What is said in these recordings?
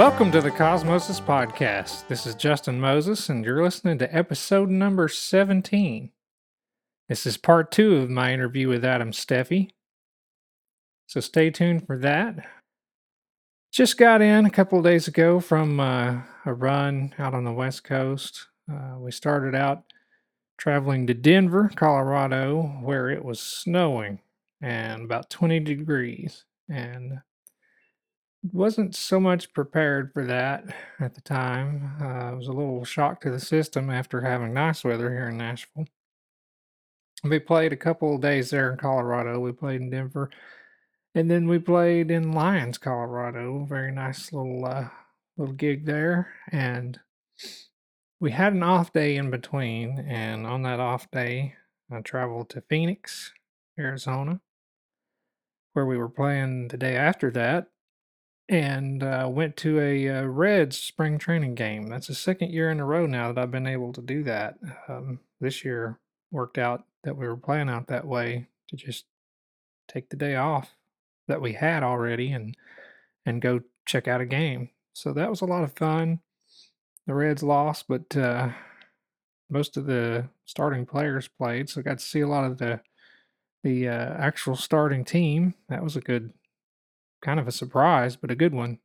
Welcome to the Cosmosis Podcast. This is Justin Moses, and you're listening to episode number 17. This is part two of my interview with Adam Steffey. So stay tuned for that. Just got in a couple days ago from uh, a run out on the West Coast. Uh, we started out traveling to Denver, Colorado, where it was snowing and about 20 degrees. And wasn't so much prepared for that at the time. Uh, I was a little shocked to the system after having nice weather here in Nashville. We played a couple of days there in Colorado. We played in Denver, and then we played in Lyons, Colorado. Very nice little uh, little gig there, and we had an off day in between. And on that off day, I traveled to Phoenix, Arizona, where we were playing the day after that and uh, went to a uh, Reds spring training game. That's the second year in a row now that I've been able to do that. Um, this year worked out that we were playing out that way to just take the day off that we had already and and go check out a game. So that was a lot of fun. The Reds lost, but uh, most of the starting players played, so I got to see a lot of the the uh, actual starting team. That was a good kind of a surprise, but a good one.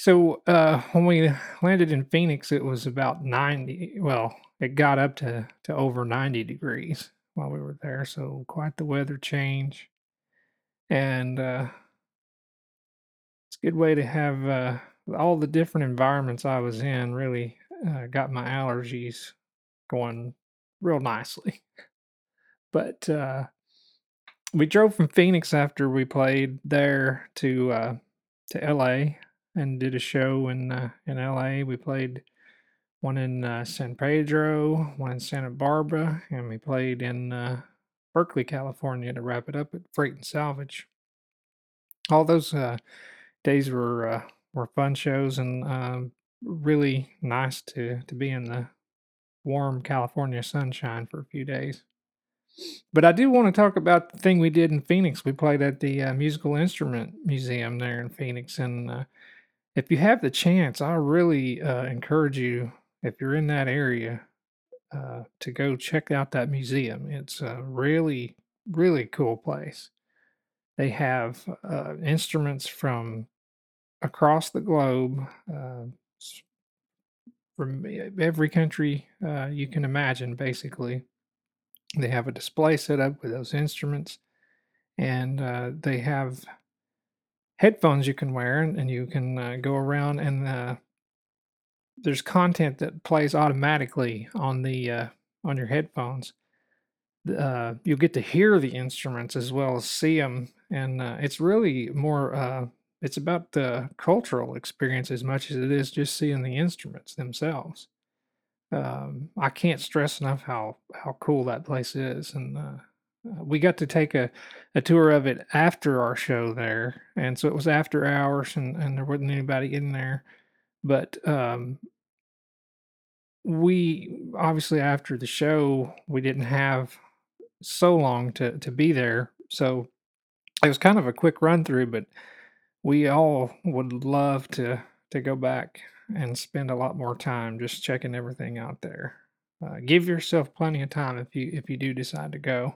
So uh, when we landed in Phoenix, it was about 90. Well, it got up to, to over 90 degrees while we were there. So quite the weather change. And uh, it's a good way to have uh, all the different environments I was in really uh, got my allergies going real nicely. But uh, we drove from Phoenix after we played there to uh, to LA and did a show in uh, in LA. We played one in uh, San Pedro, one in Santa Barbara, and we played in uh, Berkeley, California to wrap it up at Freight and Salvage. All those uh, days were uh, were fun shows and um, really nice to to be in the warm California sunshine for a few days. But I do want to talk about the thing we did in Phoenix. We played at the uh, Musical Instrument Museum there in Phoenix. And uh, if you have the chance, I really uh, encourage you, if you're in that area, uh, to go check out that museum. It's a really, really cool place. They have uh, instruments from across the globe, uh, from every country you can imagine, basically they have a display set up with those instruments, and uh, they have headphones you can wear, and you can uh, go around and uh, there's content that plays automatically on the uh, on your headphones. Uh, you'll get to hear the instruments as well as see them, and uh, it's really more. it's about the cultural experience as much as it is just seeing the instruments themselves um, I can't stress enough how how cool that place is, and uh, uh, we got to take a, a tour of it after our show there, and so it was after hours, and, and there wasn't anybody in there, but um, we obviously after the show we didn't have so long to to be there, so it was kind of a quick run through, but we all would love to to go back and spend a lot more time just checking everything out there. Uh, give yourself plenty of time if you if you do decide to go,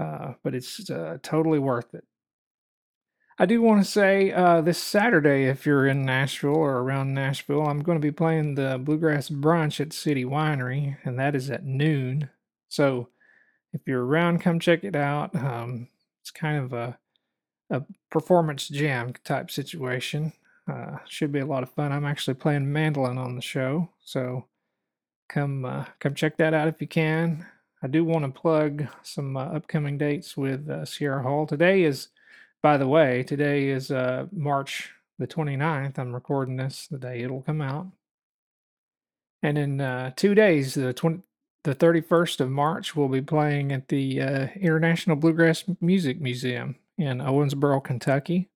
uh, but it's uh, totally worth it. I do want to say uh, this Saturday, if you're in Nashville or around Nashville, I'm going to be playing the Bluegrass Brunch at City Winery, and that is at noon. So if you're around, come check it out. Um, it's kind of a a performance jam type situation. Uh, should be a lot of fun. I'm actually playing mandolin on the show, so come uh, come check that out if you can. I do want to plug some uh, upcoming dates with uh, Sierra Hull. Today is, by the way, today is uh, March the 29th. I'm recording this the day it'll come out. And in uh, two days, the 20, the 31st of March, we'll be playing at the uh, International Bluegrass Music Museum in Owensboro, Kentucky.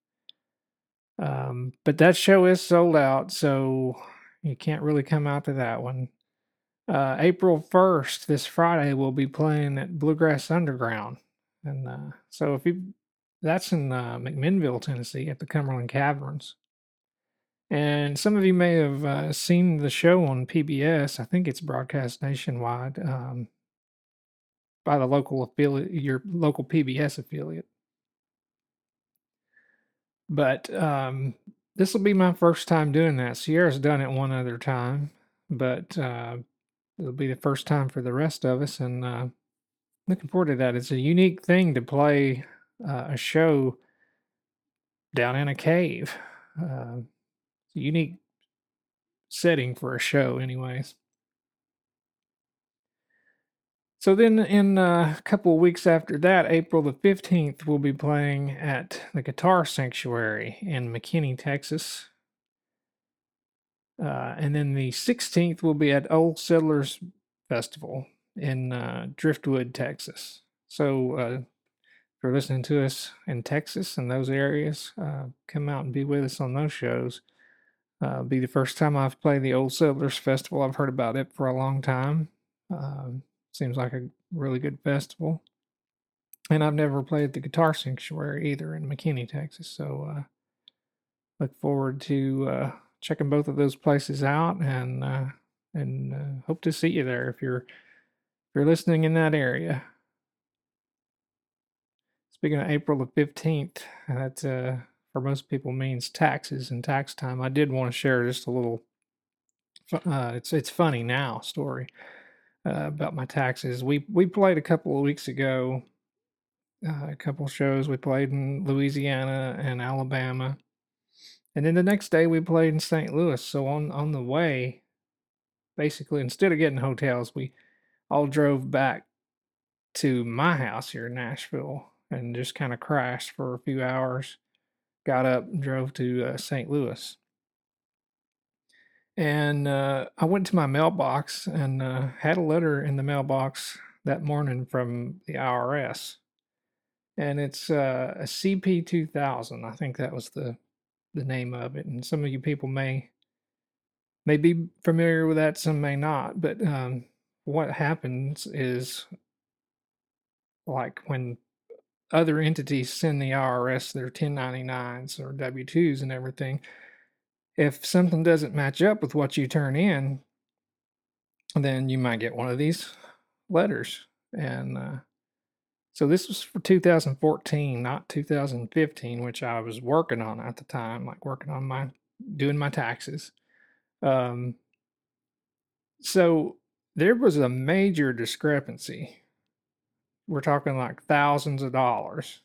Um, but that show is sold out, so you can't really come out to that one. Uh, April 1st, this Friday, we'll be playing at Bluegrass Underground. And uh, so if you, that's in uh, McMinnville, Tennessee at the Cumberland Caverns. And some of you may have uh, seen the show on PBS. I think it's broadcast nationwide um, by the local affiliate, your local PBS affiliate. But um, this will be my first time doing that. Sierra's done it one other time, but uh, it'll be the first time for the rest of us. And uh, looking forward to that. It's a unique thing to play uh, a show down in a cave. Uh, it's a unique setting for a show, anyways. So then, in uh, a couple of weeks after that, April the 15th, we'll be playing at the Guitar Sanctuary in McKinney, Texas. Uh, and then the 16th, we'll be at Old Settlers Festival in uh, Driftwood, Texas. So, uh, if you're listening to us in Texas and those areas, uh, come out and be with us on those shows. Uh, be the first time I've played the Old Settlers Festival. I've heard about it for a long time. Um, Seems like a really good festival. And I've never played the Guitar Sanctuary either in McKinney, Texas. So uh, look forward to checking both of those places out and uh, and uh, hope to see you there if you're if you're listening in that area. Speaking of April the fifteenth, that uh, for most people means taxes and tax time. I did want to share just a little. Uh, it's it's funny now story uh, about my taxes. We we played a couple of weeks ago, uh, a couple shows. We played in Louisiana and Alabama, and then the next day we played in St. Louis. So on on the way, basically instead of getting hotels, we all drove back to my house here in Nashville and just kind of crashed for a few hours. Got up and drove to uh, St. Louis and uh, I went to my mailbox and uh, had a letter in the mailbox that morning from the IRS, and it's uh, a CP two thousand. I think that was the the name of it, and some of you people may may be familiar with that, some may not. But um, what happens is like when other entities send the IRS their 1099s or W 2s and everything, if something doesn't match up with what you turn in, then you might get one of these letters. And uh, so this was for 2014, not 2015, which I was working on at the time, like working on my doing my taxes. Um, so there was a major discrepancy. We're talking like thousands of dollars.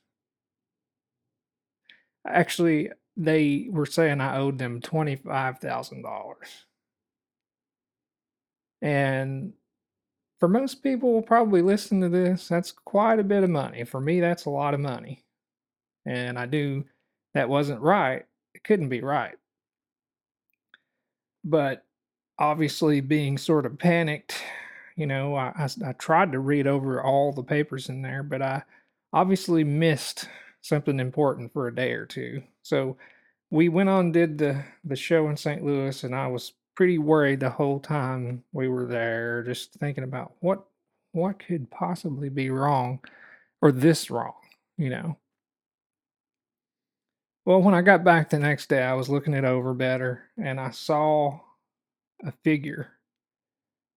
Actually, they were saying I owed them $25,000. And for most people probably listen to this, that's quite a bit of money. For me, that's a lot of money. And I knew that wasn't right. It couldn't be right. But obviously, being sort of panicked, you know, I, I, I tried to read over all the papers in there, but I obviously missed something important for a day or two. So we went on did the the show in St. Louis, and I was pretty worried the whole time we were there, just thinking about what what could possibly be wrong or this wrong, you know. Well, when I got back the next day, I was looking it over better, and I saw a figure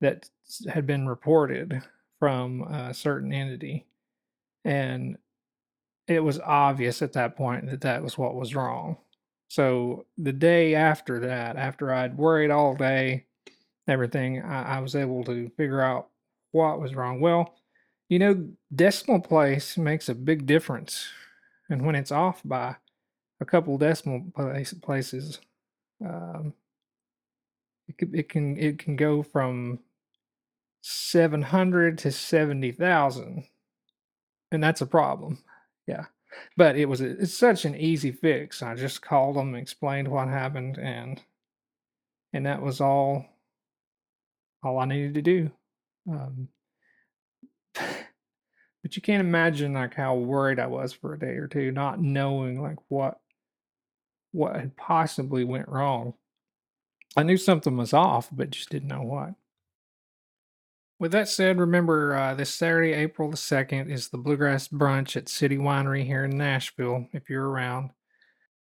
that had been reported from a certain entity, and it was obvious at that point that that was what was wrong. So the day after that, after I'd worried all day, everything, I, I was able to figure out what was wrong. Well, you know, decimal place makes a big difference. And when it's off by a couple decimal place, places, um, it, it can it can go from 700 to 70,000 and that's a problem. Yeah. But it was a, it's such an easy fix. I just called them, explained what happened, and and that was all all I needed to do. Um, but you can't imagine like how worried I was for a day or two, not knowing like what what had possibly went wrong. I knew something was off, but just didn't know what. With that said, remember uh, this Saturday, April the 2nd, is the Bluegrass Brunch at City Winery here in Nashville, if you're around.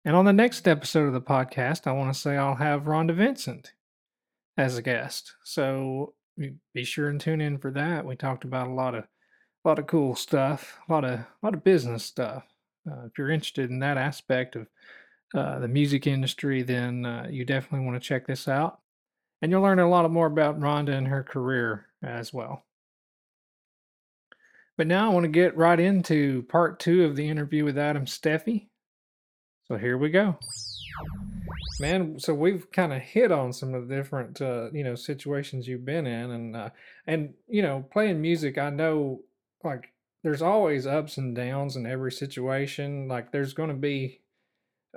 And on the next episode of the podcast, I want to say I'll have Rhonda Vincent as a guest. So be sure and tune in for that. We talked about a lot of a lot of cool stuff, a lot of a lot of business stuff. Uh, if you're interested in that aspect of uh, the music industry, then uh, you definitely want to check this out. And you'll learn a lot more about Rhonda and her career as well. But now I want to get right into part two of the interview with Adam Steffey. So here we go. Man, so we've kind of hit on some of the different uh, you know situations you've been in and uh, and you know playing music I know like there's always ups and downs in every situation like there's going to be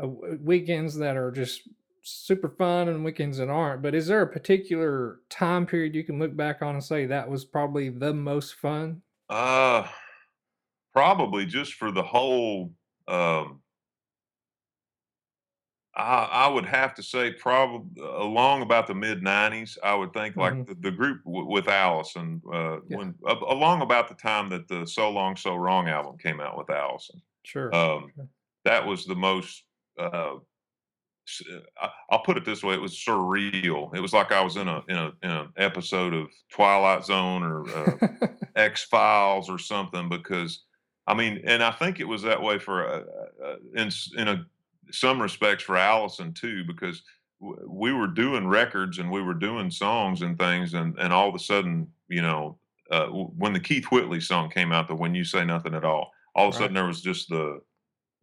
uh, weekends that are just super fun and weekends that aren't. But is there a particular time period you can look back on and say that was probably the most fun? Uh, probably just for the whole. Um, I, I would have to say probably along about the mid '90s. I would think like hmm the, the group w- with Alison uh, Yeah, when along about the time that the "So Long So Wrong" album came out with Alison. sure. Um, sure. that was the most. Uh, I'll put it this way: it was surreal. It was like I was in a in a in an episode of Twilight Zone or uh, X Files or something because I mean, and I think it was that way for uh, uh, in in a some respects for Alison too because w- we were doing records and we were doing songs and things and and all of a sudden you know uh, when the Keith Whitley song came out the When You Say Nothing at All all of a right. sudden there was just the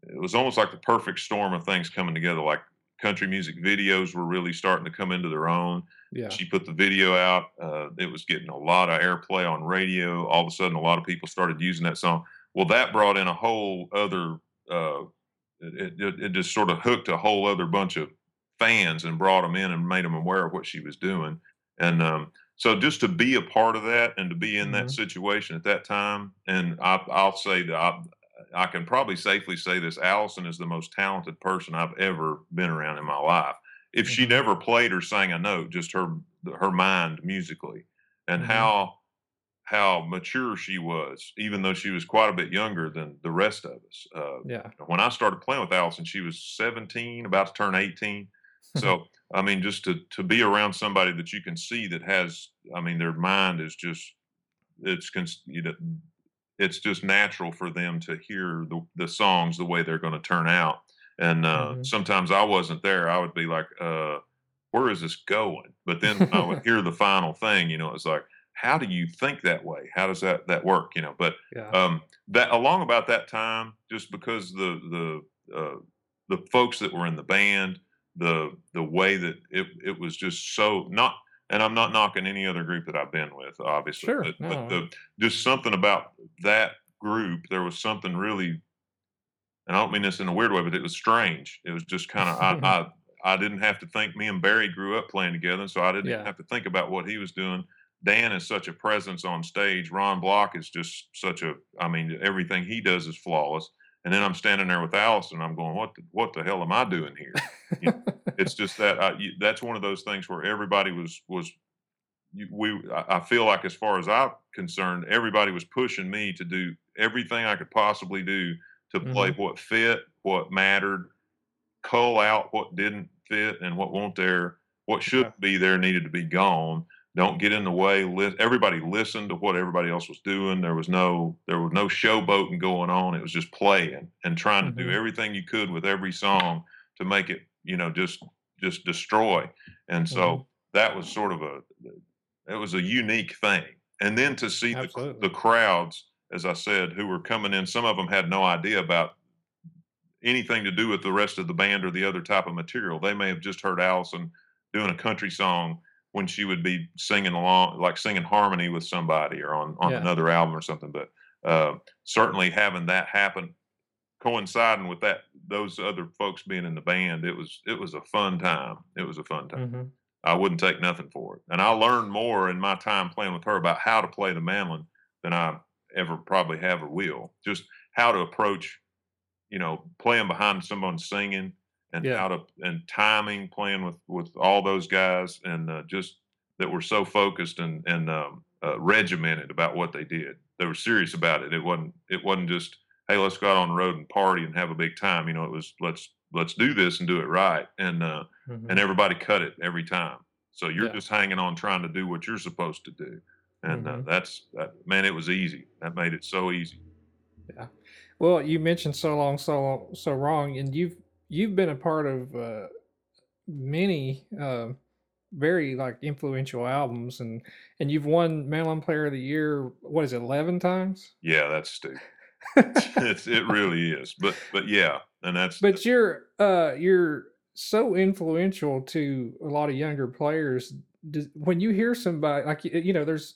it was almost like the perfect storm of things coming together like country music videos were really starting to come into their own Yeah. she put the video out. Uh, it was getting a lot of airplay on radio. All of a sudden, a lot of people started using that song. Well, that brought in a whole other. Uh, it, it, it just sort of hooked a whole other bunch of fans and brought them in and made them aware of what she was doing. And um, so, just to be a part of that and to be in that hmm situation at that time, and I, I'll say that I, I can probably safely say this: Alison is the most talented person I've ever been around in my life if she hmm never played or sang a note, just her her mind musically, and hmm how how mature she was, even though she was quite a bit younger than the rest of us. Uh, Yeah. when I started playing with Alison, she was 17, about to turn 18. So I mean, just to to be around somebody that you can see that has, I mean, their mind is just it's cons- you know, it's just natural for them to hear the, the songs the way they're going to turn out. And uh, hmm sometimes I wasn't there. I would be like, uh, where is this going? But then I would hear the final thing, you know, it's like, how do you think that way? How does that that work? You know, but yeah. um, that along about that time, just because the the uh, the folks that were in the band, the the way that it it was just so not. And I'm not knocking any other group that I've been with, obviously, Sure. but but the just something about that group. There was something really, and I don't mean this in a weird way, but it was strange. It was just kind of I, I I didn't have to think. Me and Barry grew up playing together, so I didn't yeah. have to think about what he was doing. Dan is such a presence on stage. Ron Block is just such a. I mean, everything he does is flawless. And then I'm standing there with Alison. I'm going, what the, what the hell am I doing here? You know, it's just that I, you, that's one of those things where everybody was was we I feel like as far as I'm concerned, everybody was pushing me to do everything I could possibly do to play hmm what fit, what mattered, cull out what didn't fit and what won't there, what should Yeah. be there needed to be gone. Don't get in the way. Everybody listened to what everybody else was doing. There was no there was no showboating going on. It was just playing and trying to do hmm everything you could with every song to make it, you know, just just destroy. And so that was sort of a it was a unique thing. And then to see the the crowds, as I said, who were coming in, some of them had no idea about anything to do with the rest of the band or the other type of material. They may have just heard Alison doing a country song when she would be singing along, like singing harmony with somebody or on on Yeah. another album or something. But uh, certainly having that happen, coinciding with that, those other folks being in the band, it was it was a fun time. It was a fun time. hmm I wouldn't take nothing for it. And I learned more in my time playing with her about how to play the mandolin than I ever probably have or will. Just how to approach, you know, playing behind someone singing and Yeah. how to and timing, playing with with all those guys, and uh, just that were so focused and and um, uh, regimented about what they did. They were serious about it. It wasn't it wasn't just hey, let's go out on the road and party and have a big time. You know, it was let's let's do this and do it right. And uh, and Mhm. everybody cut it every time. So you're Yeah. just hanging on trying to do what you're supposed to do. And uh, Mhm. that's that, man, it was easy. That made it so easy. Yeah. Well, you mentioned so long, so long, so wrong, and you've you've been a part of uh, many uh, very like influential albums, and and you've won Mandolin Player of the Year. What is it, eleven times? Yeah, that's stupid. it's, it really is. But but yeah, and that's But you're uh you're so influential to a lot of younger players. Does, when you hear somebody like you know, there's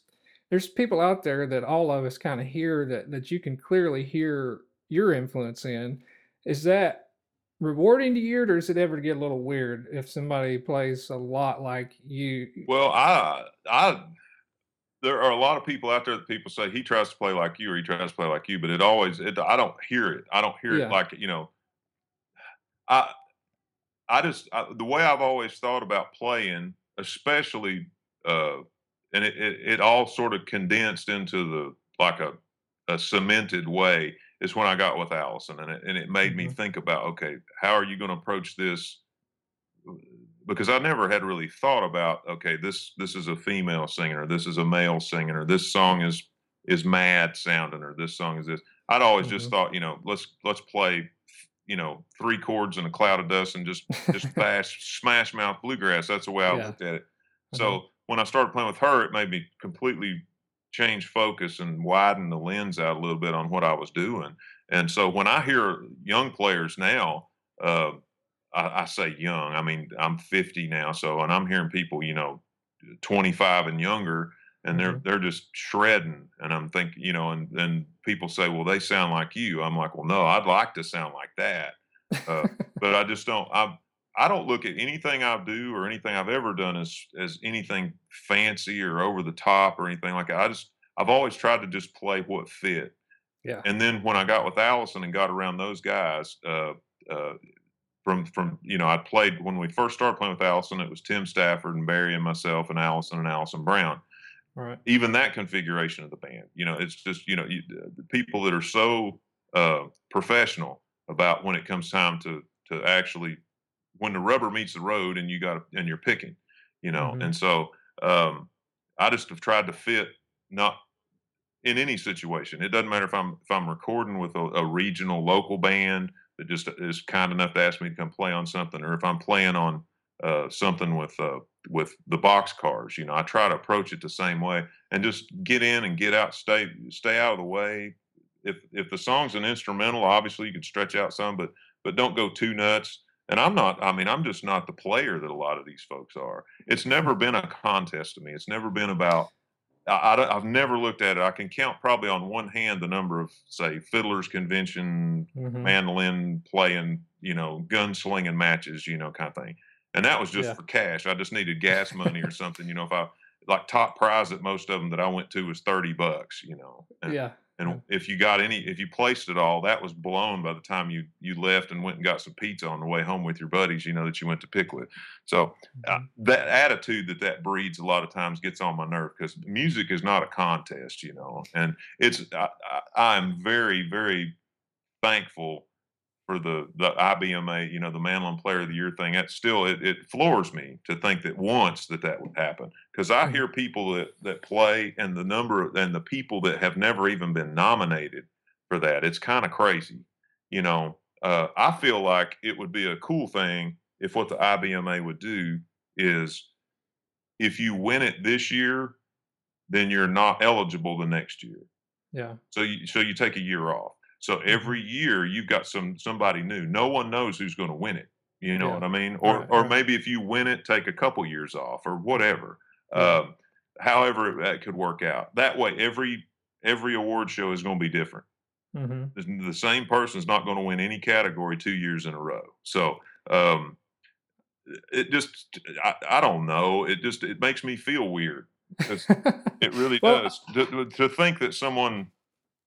there's people out there that all of us kind of hear that that you can clearly hear your influence in. Is that rewarding to you, or does it ever get a little weird if somebody plays a lot like you? well, I I there are a lot of people out there that people say he tries to play like you or he tries to play like you, but it always it, I don't hear it. I don't hear it like you know. I I just I, the way I've always thought about playing, especially, uh, and it, it it all sort of condensed into the like a a cemented way is when I got with Alison, and it and it made me hmm think about okay, how are you going to approach this? Because I never had really thought about okay, this this is a female singer, this is a male singer, or this song is is mad sounding, or this song is this. I'd always just hmm thought, you know, let's let's play you know, three chords and a cloud of dust and just just fast smash mouth bluegrass. That's the way I yeah. looked at it. uh So when I started playing with her, it made me completely change focus and widen the lens out a little bit on what I was doing. And so when I hear young players now, uh, I, I say young, I mean I'm 50 now, so and I'm hearing people, you know, 25 and younger, and they're hmm they're just shredding. And I'm thinking, you know, and and people say, well, they sound like you. I'm like, well, no, I'd like to sound like that, uh, but I just don't. I I don't look at anything I do or anything I've ever done as as anything fancy or over the top or anything like that. I just I've always tried to just play what fit. yeah. And then when I got with Alison and got around those guys, uh, uh, from from you know I played when we first started playing with Alison, it was Tim Stafford and Barry and myself and Alison and Alison Brown Right. even that configuration of the band. You know, it's just you know you, the people that are so uh, professional about when it comes time to to actually when the rubber meets the road and you got and you're picking, you know. hmm And so um, I just have tried to fit not in any situation. It doesn't matter if I'm if I'm recording with a, a regional local band that just is kind enough to ask me to come play on something, or if I'm playing on uh, something with uh, with the Boxcars. You know, I try to approach it the same way and just get in and get out, stay stay out of the way. If if the song's an instrumental, obviously you can stretch out some, but but don't go too nuts. And I'm not. I mean, I'm just not the player that a lot of these folks are. It's never been a contest to me. It's never been about I, have never looked at it. I can count probably on one hand the number of say fiddlers convention, hmm mandolin playing, you know, gunslinging matches, you know, kind of thing. And that was just Yeah. for cash. I just needed gas money or something, you know. If I like top prize at most of them that I went to was thirty bucks, you know. And Yeah. And if you got any, if you placed it all, that was blown by the time you you left and went and got some pizza on the way home with your buddies, you know, that you went to pick with. So uh, hmm that attitude that that breeds a lot of times gets on my nerve because music is not a contest, you know, and it's I, I, I'm very very thankful for the the IBMA, you know, the Mandolin Player of the Year thing. That still it, it floors me to think that once that that would happen because I hmm hear people that that play and the number of, and the people that have never even been nominated for that. It's kind of crazy, you know. Uh, I feel like it would be a cool thing if what the IBMA would do is if you win it this year, then you're not eligible the next year. Yeah. So you so you take a year off. So every year you've got some somebody new. No one knows who's going to win it. You know Yeah. what I mean? Or Right. or maybe if you win it, take a couple years off or whatever. Yeah. Um, however that could work out. That way, every every award show is going to be different. hmm The same person's not going to win any category two years in a row. So um, it just I, I don't know. It just it makes me feel weird it really Well, does. To, to think that someone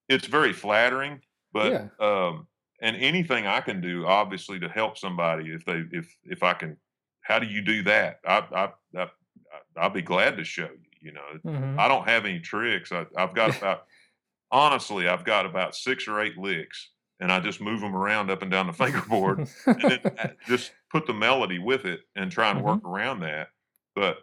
it's very flattering, but yeah. um and anything I can do obviously to help somebody if they if if I can how do you do that? I I, I I'll be glad to show you, you know. Mhm. I don't have any tricks. I, I've got about honestly, I've got about six or eight licks and I just move them around up and down the fingerboard and then just put the melody with it and try and work Mhm. around that. But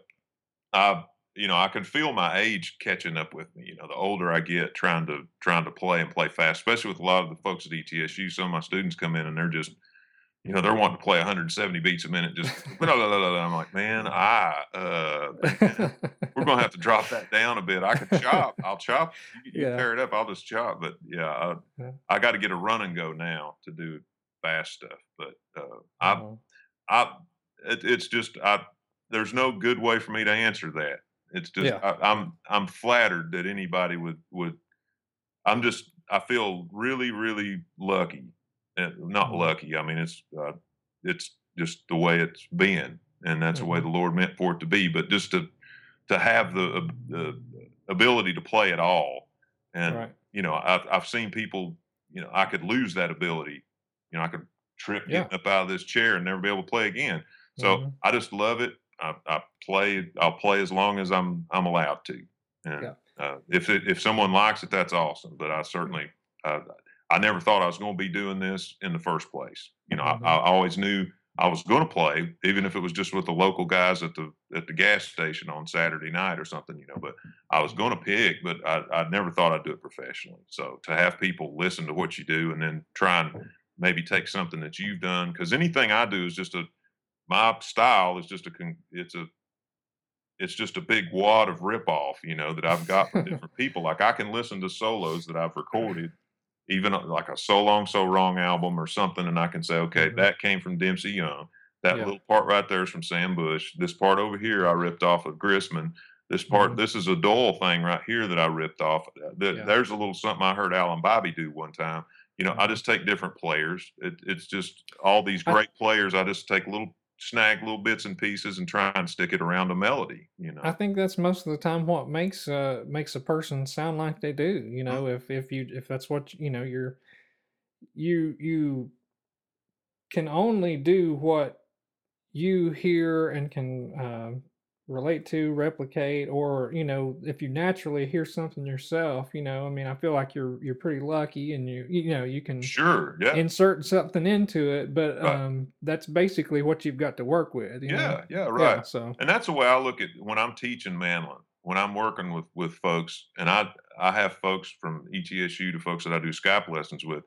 I, you know, I can feel my age catching up with me. You know, the older I get, trying to trying to play and play fast, especially with a lot of the folks at ETSU. Some of my students come in and they're just, you know, they're wanting to play 170 beats a minute. Just blah, blah, blah. I'm like, man, I, uh, man, we're gonna have to drop that down a bit. I can chop. I'll chop. You, Yeah. tear it up. I'll just chop. But yeah, I, Yeah. I got to get a run and go now to do fast stuff. But uh, I Oh, I it, it's just I there's no good way for me to answer that. It's just yeah. I, I'm I'm flattered that anybody would would I'm just I feel really really lucky. And not Mhm. lucky. I mean it's uh, it's just the way it's been and that's the way Mhm. the Lord meant for it to be, but just to to have the ab- the ability to play at all and Right. you know I've, I've seen people you know i could lose that ability you know i could trip Yeah. getting up out of this chair and never be able to play again so Mhm. i just love it i, I play i'll play as long as i'm i'm allowed to and Yeah. uh, if it, if someone likes it that's awesome but i certainly uh, i never thought i was going to be doing this in the first place you know I, I Mhm. always knew I was going to play, even if it was just with the local guys at the at the gas station on Saturday night or something, you know. But I was going to pick, but I, I never thought I'd do it professionally. So to have people listen to what you do and then try and maybe take something that you've done, because anything I do is just a my style is just a con- it's a it's just a big wad of rip off, you know, that I've got from different people. Like I can listen to solos that I've recorded even uh, like a So Long So Wrong album or something, and I can say, okay, Mhm. that came from Dempsey Young. That Yeah. little part right there is from Sam Bush. This part over here I ripped off of Grisman. This part, Mhm. this is a Doyle thing right here that I ripped off. Uh, th- Yeah. There's a little something I heard Alan Bibey do one time. You know, I Mhm. just take different players. It, it's just all these I great players. I just take little snag little bits and pieces and try and stick it around a melody. You know. I think that's most of the time what makes uh makes a person sound like they do. You know, if if you if that's what you know you're you you can only do what you hear and can um, relate to, replicate, or you know, if you naturally hear something yourself, you know, I mean, I feel like you're you're pretty lucky, and you you know you can Sure. Yeah. insert something into it, but Right. um, that's basically what you've got to work with, you know. Yeah, yeah, Yeah. right. So. And that's the way I look at when I'm teaching Manlin, when I'm working with with folks, and I I have folks from ETSU to folks that I do Skype lessons with,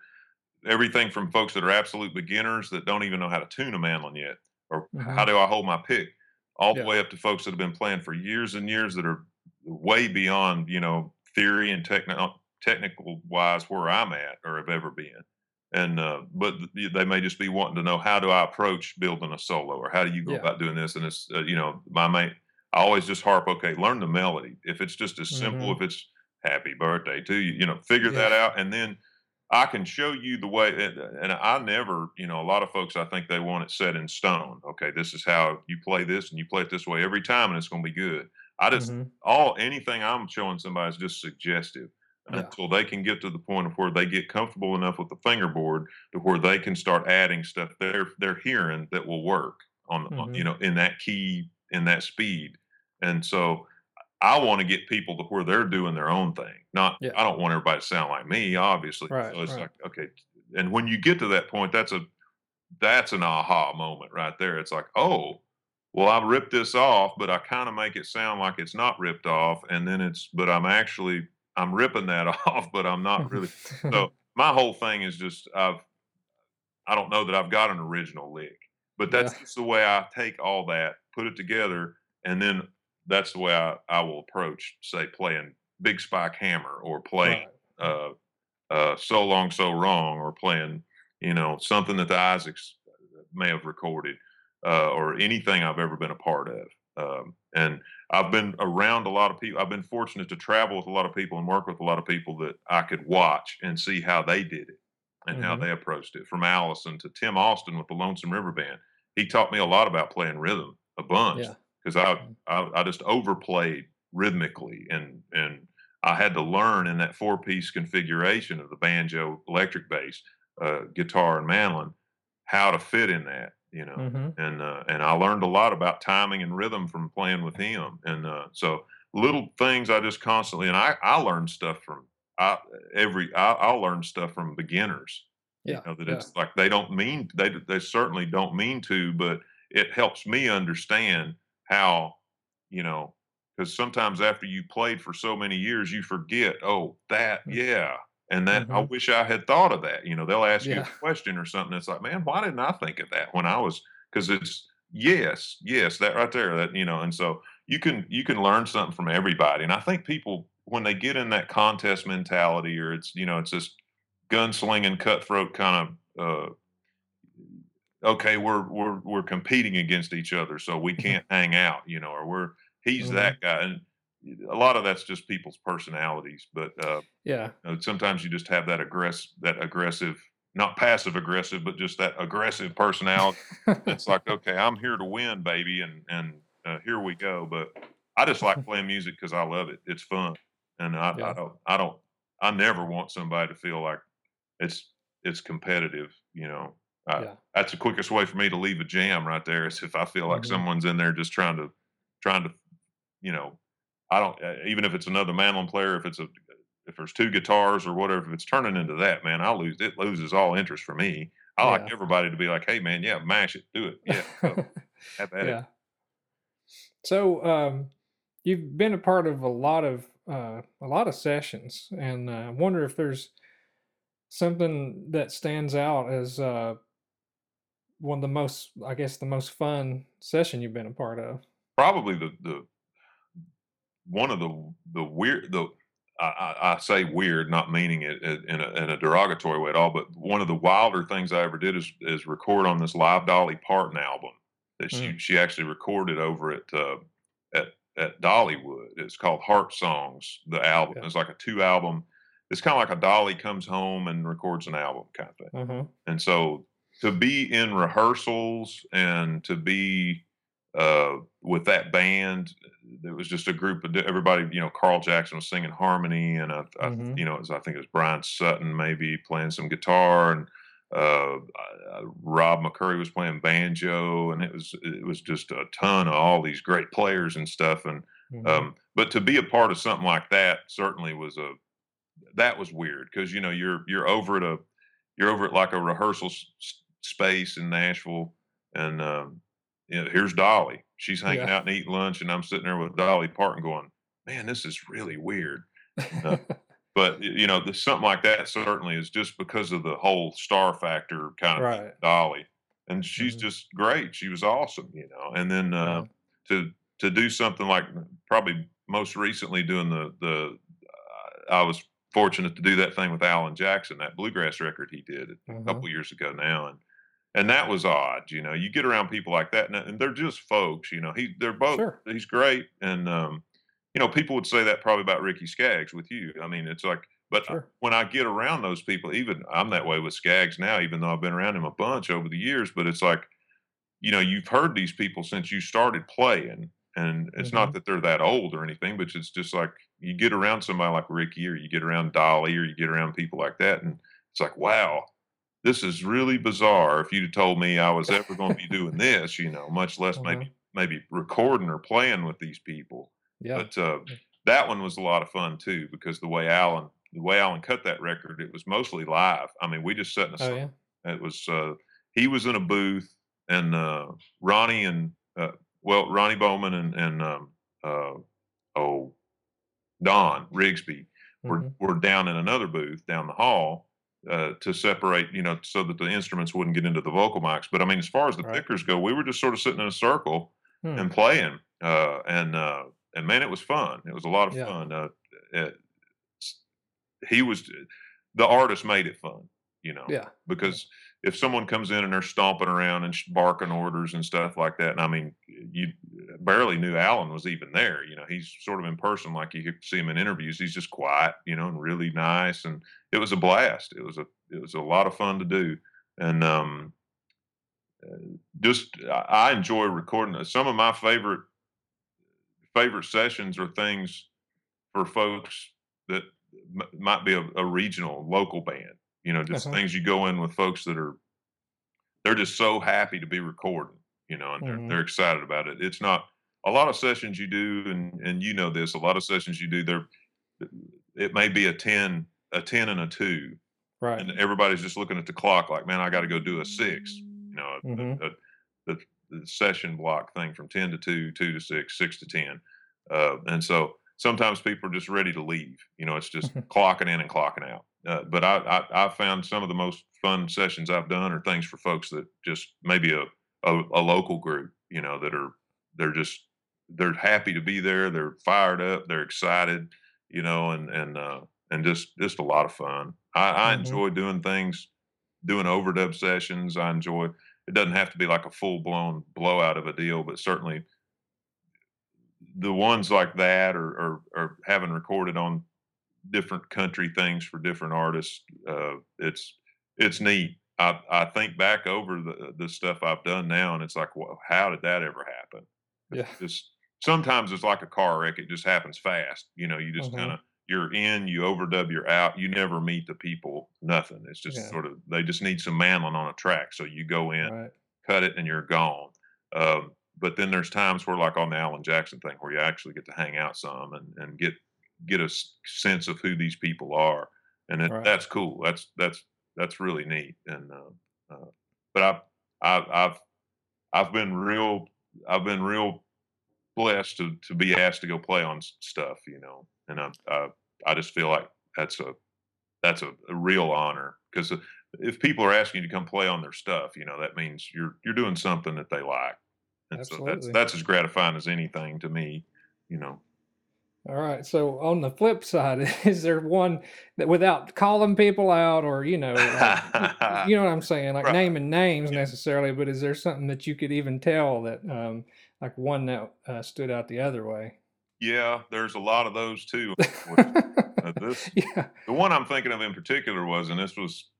everything from folks that are absolute beginners that don't even know how to tune a mandolin yet, or how hmm do I hold my pick, all the way up to folks that have been playing for years and years that are way beyond you know theory and technical technical wise where I'm at or have ever been. And uh, but they may just be wanting to know how do I approach building a solo or how do you go Yeah. about doing this? And it's uh, you know my main. I always just harp okay, learn the melody. If it's just as simple, hmm if it's happy birthday to you, you know, figure Yeah. that out, and then I can show you the way, and, and I never, you know, a lot of folks I think they want it set in stone. Okay, this is how you play this, and you play it this way every time, and it's going to be good. I just hmm all anything I'm showing somebody is just suggestive Yeah. until they can get to the point of where they get comfortable enough with the fingerboard to where they can start adding stuff they're they're hearing that will work on, the- on you hmm know in that key in that speed. And so I want to get people to where they're doing their own thing. Not Yeah. I don't want everybody to sound like me, obviously. Right. So it's Right. like, okay. And when you get to that point, that's a that's an aha moment right there. It's like, oh, well, I ripped this off, but I kind of make it sound like it's not ripped off, and then it's but I'm actually I'm ripping that off, but I'm not really. So my whole thing is just I've I don't know that I've got an original lick, but yeah. that's just the way I take all that, put it together, and then that's the way I, I will approach, say, playing Big Spike Hammer or playing Right. uh, uh, So Long So Wrong or playing, you know, something that the Isaacs may have recorded uh, or anything I've ever been a part of. Um, and I've been around a lot of people. I've been fortunate to travel with a lot of people and work with a lot of people that I could watch and see how they did it and how hmm they approached it. From Alison to Tim Austin with the Lonesome River Band. he taught me a lot about playing rhythm a bunch Yeah. 'cause I Mm. I I just overplayed rhythmically and and I had to learn in that four-piece configuration of the banjo, electric bass, uh, guitar, and mandolin how to fit in that, you know, Mhm. and, uh, and I learned a lot about timing and rhythm from playing with him, and, uh, so little things I just constantly and I I learned stuff from I every I I'll learn stuff from beginners, you Yeah, know, that yeah. it's like they don't mean they they certainly don't mean to, but it helps me understand how, you know 'cause sometimes after you played for so many years, you forget, "Oh, that Mm. yeah, and that I Mhm. wish I had thought of that," you know, they'll ask you a question or something, it's like, "Man, why didn't I think of that when I was? Because it's yes, yes, that right there, that you know, and so you can you can learn something from everybody, and I think people, when they get in that contest mentality or it's, you know, it's this gunslinging cutthroat kind of, uh okay, we're we're we're competing against each other, so we Mhm. can't hang out, you know, or we're he's Mhm. that guy, and a lot of that's just people's personalities, but, uh, Yeah. you know, sometimes you just have that aggress that aggressive not passive aggressive, but just that aggressive personality. It's like, "Okay, I'm here to win, baby, and and, uh, here we go," but I just like playing music because I love it, it's fun, and I I don't I don't I never want somebody to feel like it's it's competitive, you know, uh, Yeah. that's the quickest way for me to leave a jam right there is if I feel like Mhm. someone's in there just trying to trying to, you know, I don't uh, even if it's another mandolin player, if it's a if there's 2 guitars or whatever, if it's turning into that, man, I'll lose it loses all interest for me. I like everybody to be like, "Hey, man, yeah, mash it, do it, yeah, go, have at it." Yeah. So, um, you've been a part of a lot of, uh, a lot of sessions, and, uh, I wonder if there's something that stands out as, uh one of the most I guess, the most fun session you've been a part of? Probably the the one of the the weird the I I say weird, not meaning it in a in a derogatory way at all, but one of the wilder things I ever did is is record on this live Dolly Parton album that Mm. she she actually recorded over at, uh, at at Dollywood. It's called Heartsongs, the album. Yeah. It's like a 2 album it's kinda like a Dolly comes home and records an album kinda thing, Uh-huh. and so to be in rehearsals and to be, uh, with that band, it was just a group of everybody, you know, Carl Jackson was singing harmony, and I I Mhm. you know, it was I think it was Bryan Sutton maybe playing some guitar, and, uh, uh, Rob McCoury was playing banjo, and it was it was just a ton of all these great players and stuff, and, Mhm. um, but to be a part of something like that certainly was a that was weird because you know, you're you're over at a you're over at, like, a rehearsal s space in Nashville, and, um, you know, here's Dolly. She's hanging Yeah. out and eating lunch, and I'm sitting there with Dolly Parton going, "Man, this is really weird." Uh, but, you know, something like that certainly is just because of the whole star factor kind of Right. Dolly, and she's Mhm. just great, she was awesome, you know, and then, uh, to to do something like probably most recently doing the the uh, I was fortunate to do that thing with Alan Jackson, that bluegrass record he did a Uh-huh. couple years ago now, and and that was odd, you know, you get around people like that, and and they're just folks, you know, he they're both Sure. he's great, and, um, you know, people would say that probably about Ricky Skaggs with you, I mean, it's like but, uh, Sure. when I get around those people, even I'm that way with Skaggs now, even though I've been around him a bunch over the years, but it's like, you know, you've heard these people since you started playing, and it's not Mhm. that they're that old or anything, but it's just like you get around somebody like Ricky, or you get around Dolly, or you get around people like that, and it's like, "Wow, this is really bizarre if you'd have told me I was ever gonna be doing this," you know, much less Uh-huh. maybe maybe recording or playing with these people, Yeah. but, uh, that one was a lot of fun too because the way Alan the way Alan cut that record, it was mostly live, I mean, we just sat in a Oh, yeah? it was, uh he was in a booth, and, uh, Ronnie and, uh well, Ronnie Bowman and and, um, uh, oh, Don Rigsby were Mhm. were down in another booth down the hall, uh, to separate, you know, so that the instruments wouldn't get into the vocal mics, but I mean, as far as the Right. pickers go, we were just sorta sitting in a circle Hmm. and playing, uh, and, uh, and man, it was fun, it was a lot of Yeah. fun, uh, eh he was the artist made it fun, you know, Yeah. Yeah. If someone comes in and they're stomping around and barking orders and stuff like that, and I mean, you barely knew Alan was even there, you know, he's sort of in person like you see him in interviews, he's just quiet, you know, and really nice, and it was a blast, it was a it was a lot of fun to do, and, um, uh, just I, I enjoy recording. uh, Some of my favorite favorite sessions are things for folks that m- might be a, a regional local band. You know, just Uh-huh. things you go in with folks that are they're just so happy to be recording. You know, and they're Mhm. they're excited about it. It's not a lot of sessions you do, and and you know this. A lot of sessions you do, they're it may be a ten a ten and a two, Right. and everybody's just looking at the clock like, man, I got to go do a six. You know, Mhm. a, a, the, the session block thing from 10 to 2, 2 to 6, 6 to 10. Uh, and so sometimes people are just ready to leave. You know, it's just clocking in and clocking out. Uh, but I, I, I found some of the most fun sessions I've done are things for folks that just maybe a, a, a local group, you know, that are, they're just, they're happy to be there. They're fired up. They're excited, you know, and, and, uh, and just, just a lot of fun. I, I Mhm. enjoy doing things, doing overdub sessions. I enjoy, it doesn't have to be like a full blown blowout of a deal, but certainly the ones like that or, or, or having recorded on different country things for different artists. Uh, it's it's neat. I, I think back over the the stuff I've done now, and it's like, well, how did that ever happen? Yeah. Just sometimes it's like a car wreck; it just happens fast. You know, you just Mhm. kind of you're in, you overdub, you're out. You never meet the people. Nothing. It's just Yeah. sort of they just need some mandolin on a track, so you go in, Right. cut it, and you're gone. Um, but then there's times where, like on the Alan Jackson thing, where you actually get to hang out some and, and get get a sense of who these people are, and it, Right. that's cool. That's that's that's really neat. And uh, uh, but I've I've I've I've been real I've been real blessed to to be asked to go play on stuff, you know, and I I, I just feel like that's a that's a, a real honor because if people are asking you to come play on their stuff, you know, that means you're you're doing something that they like, and so that's that's as gratifying as anything to me, you know. All right. So on the flip side, is there one that without calling people out or, you know, like, you know what I'm saying, like Right. naming names Yeah. necessarily, but is there something that you could even tell that, um, like one that uh, stood out the other way? Yeah, there's a lot of those too. Uh, this yeah. the one I'm thinking of in particular was, and this was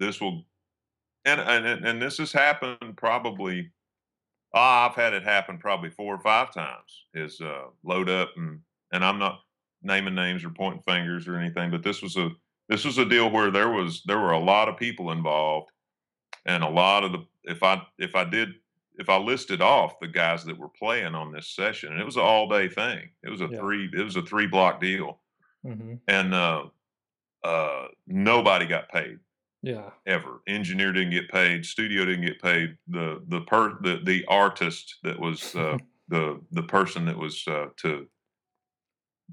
this will and and and this has happened probably. ah, I've had it happen probably four or five times. Is uh, load up and and I'm not naming names or pointing fingers or anything, but this was a this was a deal where there was there were a lot of people involved, and a lot of the if I if I did if I listed off the guys that were playing on this session, and it was an all day thing. It was a Yeah. three it was a three block deal, hmm and uh, uh, nobody got paid Yeah. ever. Engineer didn't get paid. Studio didn't get paid. The the per the the artist that was uh, the the person that was uh, to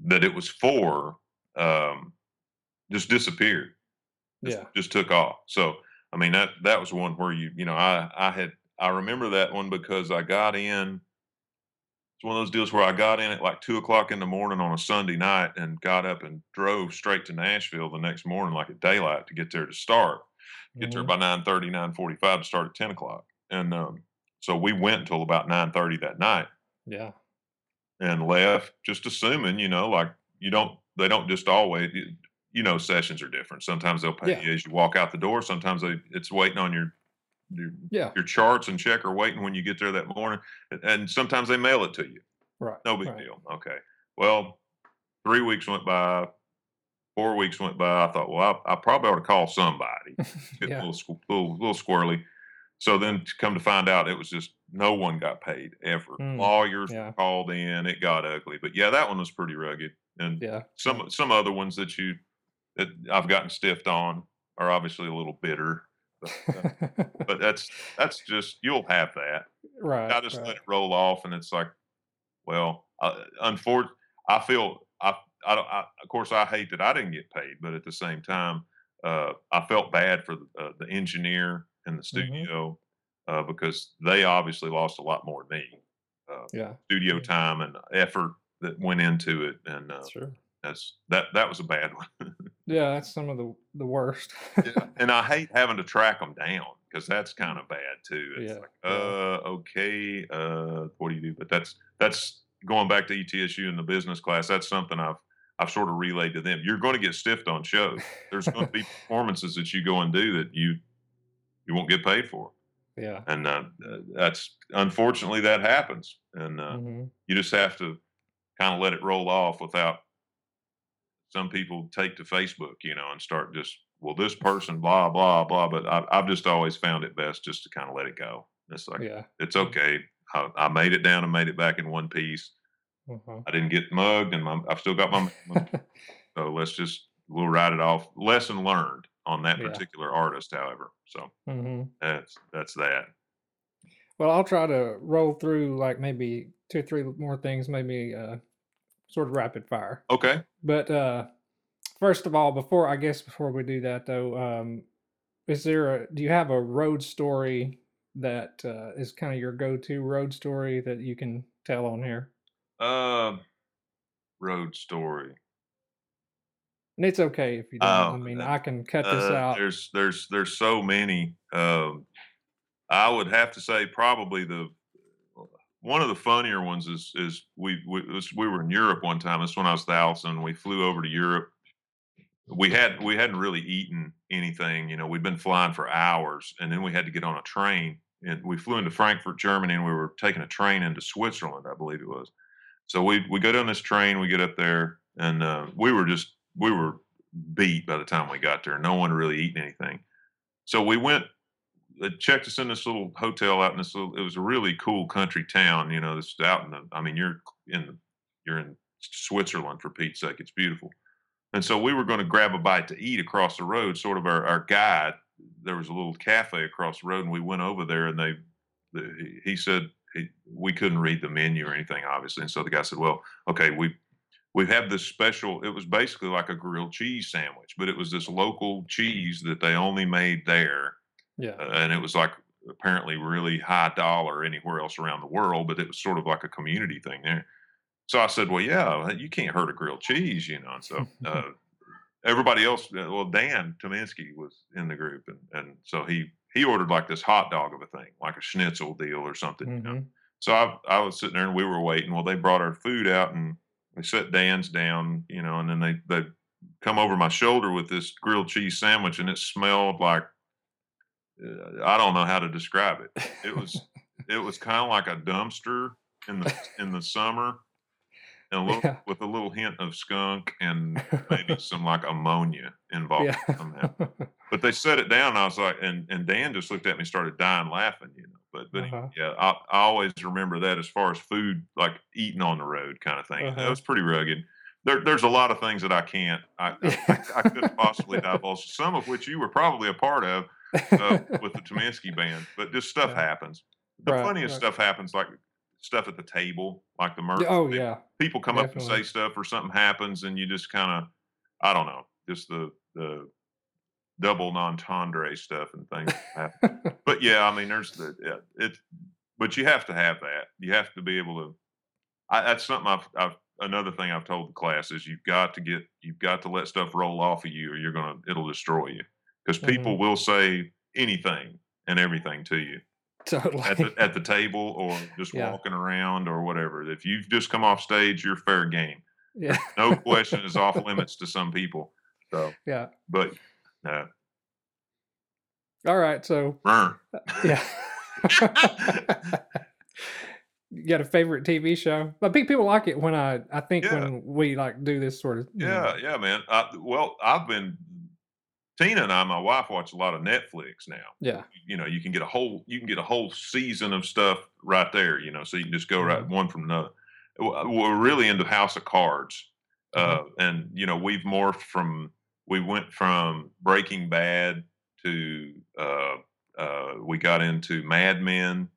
that it was for um, just disappeared. Just, Yeah. just took off. So I mean that that was one where you you know I I had I remember that one because I got in. It's one of those deals where I got in at like two o'clock in the morning on a Sunday night and got up and drove straight to Nashville the next morning, like at daylight, to get there to start. Get there hmm by 9:30, 9:45 to start at 10 o'clock. And um, so we went until about 9:30 that night Yeah. And left, just assuming, you know, like you don't, they don't just always, you know, sessions are different. Sometimes they'll pay Yeah. you as you walk out the door. Sometimes they, it's waiting on your, your Yeah. your charts and check are waiting when you get there that morning. And sometimes they mail it to you. Right. No big right. deal. Okay. Well, three weeks went by, four weeks went by. I thought, well, I, I probably ought to call somebody. Get a Yeah. little, little, little squirrely. So then to come to find out, it was just no one got paid ever. Mm. Lawyers Yeah. were called in. It got ugly. But yeah, that one was pretty rugged. And Yeah. some some other ones that you that I've gotten stiffed on are obviously a little bitter. But, uh, but that's that's just you'll have that. right. I just right. let it roll off, and it's like, well, uh, unfortunately, I feel I, I. I, of course, I hate that I didn't get paid, but at the same time, uh, I felt bad for the, uh, the engineer and the Mhm. studio uh, because they obviously lost a lot more than me. Uh, Yeah. studio time and effort that went into it, and uh, Sure. that's that. That was a bad one. Yeah. That's some of the the worst. Yeah, and I hate having to track them down because that's kind of bad too. It's Yeah, like, uh, okay, uh, what do you do? But that's that's going back to ETSU in the business class. That's something I've I've sort of relayed to them. You're going to get stiffed on shows. There's going to be performances that you go and do that you you won't get paid for. Yeah. and uh, that's unfortunately that happens, and uh, Mhm. you just have to kind of let it roll off without some people take to Facebook, you know, and start just well, this person, blah blah blah. But I, I've just always found it best just to kind of let it go. It's like Yeah. it's okay. I, I made it down and made it back in one piece. Uh-huh. I didn't get mugged, and my, I've still got my. so let's just we'll write it off. Lesson learned on that Yeah. particular artist, however. So Mhm. that's that's that. Well, I'll try to roll through like maybe 2 or 3 more things, maybe, uh, sort of rapid fire. Okay. But, uh, first of all, before I guess before we do that though, um, is there a do you have a road story that, uh, is kinda your go-to road story that you can tell on here? Um, road story. And it's okay if you don't. I Oh, mean, uh, I can cut this Uh, out. there's there's there's so many. Um, I would have to say probably the one of the funnier ones is is we we, was, we were in Europe one time. This when I was Alison. We flew over to Europe. We had we hadn't really eaten anything. You know, we'd been flying for hours, and then we had to get on a train. And we flew into Frankfurt, Germany, and we were taking a train into Switzerland, I believe it was. So we we go down this train, we get up there, and uh, we were just we were beat by the time we got there. No one really eating anything. So we went, they checked us in this little hotel out in this little. It was a really cool country town. You know, this is out in the. I mean, you're in you're in Switzerland for Pete's sake. It's beautiful. And so we were going to grab a bite to eat across the road. Sort of our, our guide. There was a little cafe across the road, and we went over there, and they, the, he said we couldn't read the menu or anything, obviously. And so the guy said, "Well, okay, we we had this special it was basically like a grilled cheese sandwich but it was this local cheese that they only made there Yeah. uh, and it was like apparently really high dollar anywhere else around the world but it was sort of like a community thing there so i said well yeah you can't hurt a grilled cheese you know and so uh, everybody else uh, well dan Tyminski was in the group and, and so he he ordered like this hot dog of a thing like a schnitzel deal or something you know Mhm. so I, I was sitting there and we were waiting. Well, they brought our food out and they set Dan's down, you know, and then they they come over my shoulder with this grilled cheese sandwich, and it smelled like uh, I don't know how to describe it. It was it was kind of like a dumpster in the in the summer, a little Yeah. with a little hint of skunk and maybe some like ammonia involved Yeah. somehow. But they set it down. And I was like, and and Dan just looked at me, and started dying laughing, you know. But but Uh-huh. yeah, I, I always remember that as far as food, like eating on the road kind of thing. That Uh-huh. was pretty rugged. There, there's a lot of things that I can't, I, I, I, couldn't possibly divulge. Some of which you were probably a part of uh, with the Tyminski band. But just stuff Yeah. happens. The Right, funniest right. stuff happens, like stuff at the table, like the murder. Oh, yeah. People come up and say stuff, or something happens, and you just kind of, I don't know, just the the double non-entendre stuff and things happen. But yeah, I mean, there's the it, it's, but you have to have that. You have to be able to. I, that's something I've, I've. Another thing I've told the class is you've got to get, you've got to let stuff roll off of you, or you're gonna, it'll destroy you. Because people Mhm. will say anything and everything to you at the at the table or just Yeah. walking around or whatever. If you've just come off stage, you're fair game. Yeah. No question is off limits to some people. So, Yeah. but no, All right. So, burn. Uh, yeah. you got a favorite TV show? I think people like it when I, I think Yeah. when we like do this sort of, you know, Yeah, yeah, man. I, well, I've been Tina and I, my wife, watch a lot of Netflix now. yeah. You know, you can get a whole you can get a whole season of stuff right there. You know, so you can just go right Mhm. one from another. We're really into House of Cards, uh, Mhm. and you know, we've morphed from we went from Breaking Bad to uh, uh, we got into Mad Men.